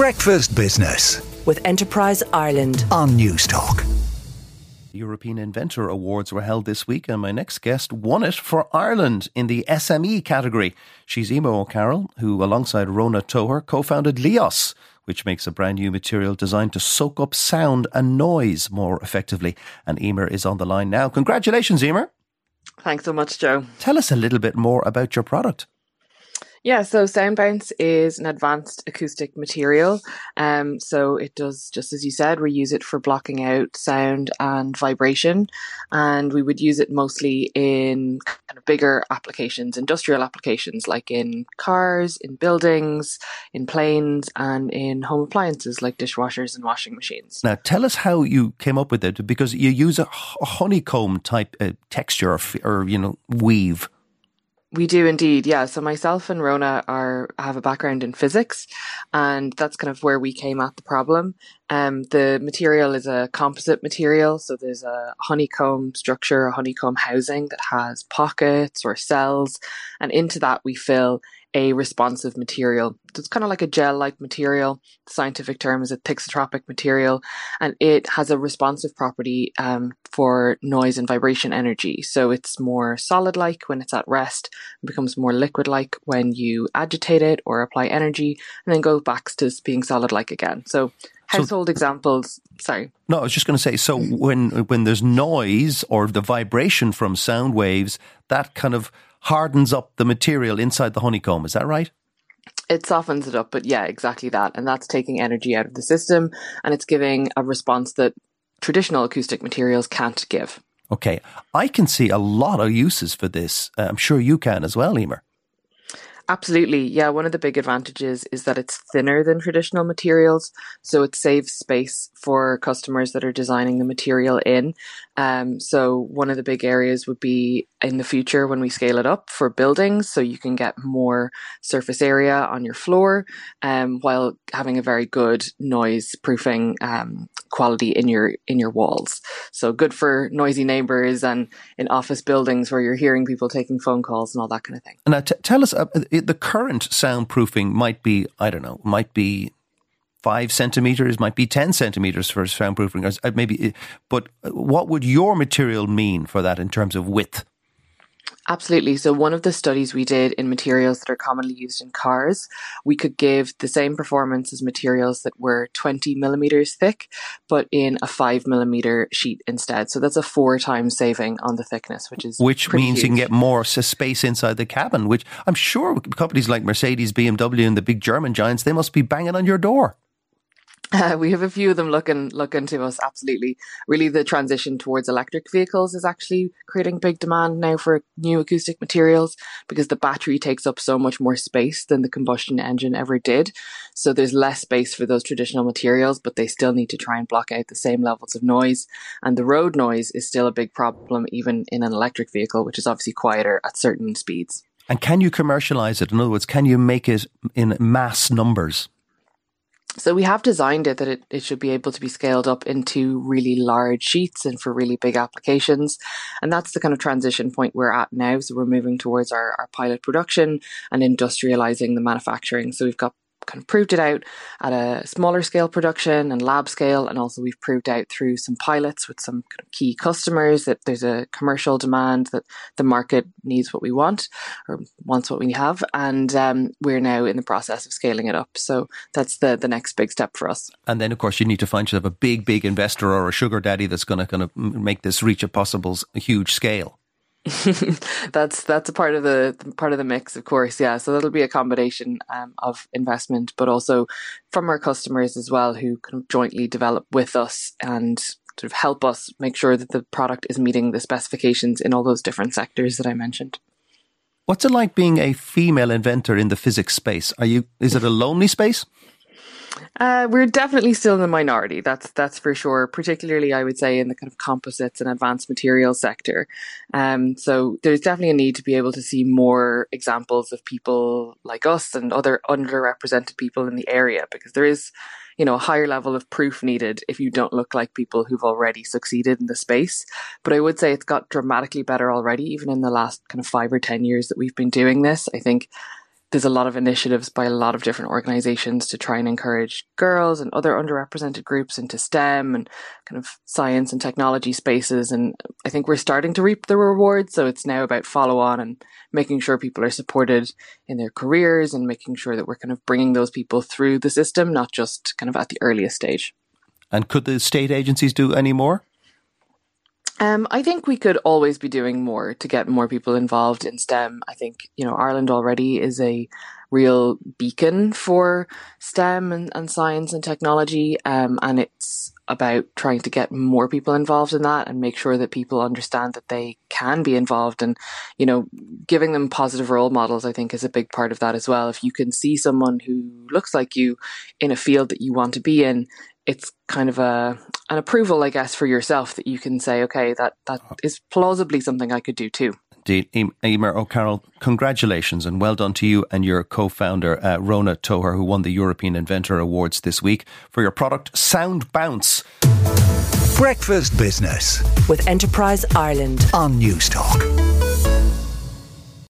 Breakfast Business with Enterprise Ireland on Newstalk. The European Inventor Awards were held this week, and my next guest won it for Ireland in the SME category. She's Eimear O'Carroll, who, alongside Rhona Togher, co founded Lios, which makes a brand new material designed to soak up sound and noise more effectively. And Eimear is on the line now. Congratulations, Eimear. Thanks so much, Joe. Tell us a little bit more about your product. Yeah, so sound bounce is an advanced acoustic material. Um, so it does, just as you said, we use it for blocking out sound and vibration. And we would use it mostly in kind of bigger applications, industrial applications, like in cars, in buildings, in planes, and in home appliances like dishwashers and washing machines. Now, tell us how you came up with it because you use a honeycomb type uh, texture or, or, you know, weave. We do indeed, yeah. So myself and Rhona are have a background in physics, and that's kind of where we came at the problem. Um, the material is a composite material, so there's a honeycomb structure, a honeycomb housing that has pockets or cells, and into that we fill a responsive material. So it's kind of like a gel like material. The scientific term is a thixotropic material, and it has a responsive property um, for noise and vibration energy. So it's more solid like when it's at rest, and becomes more liquid like when you agitate it or apply energy, and then goes back to being solid like again. So household so, examples sorry no i was just going to say so when when there's noise or the vibration from sound waves that kind of hardens up the material inside the honeycomb. Is that right? It softens it up, but yeah, exactly that. And that's taking energy out of the system and it's giving a response that traditional acoustic materials can't give. Okay. I can see a lot of uses for this. Uh, I'm sure you can as well, Eimear. Absolutely. Yeah, one of the big advantages is that it's thinner than traditional materials, so it saves space for customers that are designing the material in. Um, so one of the big areas would be in the future when we scale it up for buildings, so you can get more surface area on your floor, um, while having a very good noise proofing um, quality in your in your walls. So good for noisy neighbors and in office buildings where you're hearing people taking phone calls and all that kind of thing. Now, t- tell us, uh, the current soundproofing might be I don't know, might be five centimeters, might be ten centimeters for soundproofing, uh, maybe. But what would your material mean for that in terms of width? Absolutely. So, one of the studies we did in materials that are commonly used in cars, we could give the same performance as materials that were 20 millimeters thick, but in a five millimeter sheet instead. So, that's a four times saving on the thickness, which is which means huge. you can get more space inside the cabin. Which I'm sure companies like Mercedes, BMW, and the big German giants they must be banging on your door. We have a few of them looking looking to us. Absolutely, really, the transition towards electric vehicles is actually creating big demand now for new acoustic materials because the battery takes up so much more space than the combustion engine ever did. So there's less space for those traditional materials, but they still need to try and block out the same levels of noise. And the road noise is still a big problem, even in an electric vehicle, which is obviously quieter at certain speeds. And can you commercialize it? In other words, can you make it in mass numbers? So we have designed it that it, it should be able to be scaled up into really large sheets and for really big applications. And that's the kind of transition point we're at now. So we're moving towards our, our pilot production and industrializing the manufacturing. So we've got kind of proved it out at a smaller scale production and lab scale. And also we've proved out through some pilots with some kind of key customers that there's a commercial demand that the market needs what we want or wants what we have. And um, we're now in the process of scaling it up. So that's the, the next big step for us. And then, of course, you need to find yourself a big, big investor or a sugar daddy that's going to kind of make this reach a possible huge scale. that's that's a part of the part of the mix, of course. Yeah, so that'll be a combination um, of investment, but also from our customers as well, who can jointly develop with us and sort of help us make sure that the product is meeting the specifications in all those different sectors that I mentioned. What's it like being a female inventor in the physics space? Are you? Is it a lonely space? Uh, we're definitely still in the minority. That's that's for sure. Particularly, I would say in the kind of composites and advanced materials sector. Um, so there's definitely a need to be able to see more examples of people like us and other underrepresented people in the area because there is, you know, a higher level of proof needed if you don't look like people who've already succeeded in the space. But I would say it's got dramatically better already, even in the last kind of five or ten years that we've been doing this. I think there's a lot of initiatives by a lot of different organizations to try and encourage girls and other underrepresented groups into STEM and kind of science and technology spaces. And I think we're starting to reap the rewards. So it's now about follow on and making sure people are supported in their careers and making sure that we're kind of bringing those people through the system, not just kind of at the earliest stage. And could the state agencies do any more? Um, I think we could always be doing more to get more people involved in STEM. I think, you know, Ireland already is a real beacon for STEM and, and science and technology. Um, and it's about trying to get more people involved in that and make sure that people understand that they can be involved and, you know, giving them positive role models, I think is a big part of that as well. If you can see someone who looks like you in a field that you want to be in, it's kind of a an approval, I guess, for yourself that you can say, okay, that that is plausibly something I could do too. Indeed, Eimear O'Carroll, congratulations and well done to you and your co-founder uh, Rhona Togher, who won the European Inventor Awards this week for your product Sound Bounce. Breakfast Business with Enterprise Ireland on Newstalk.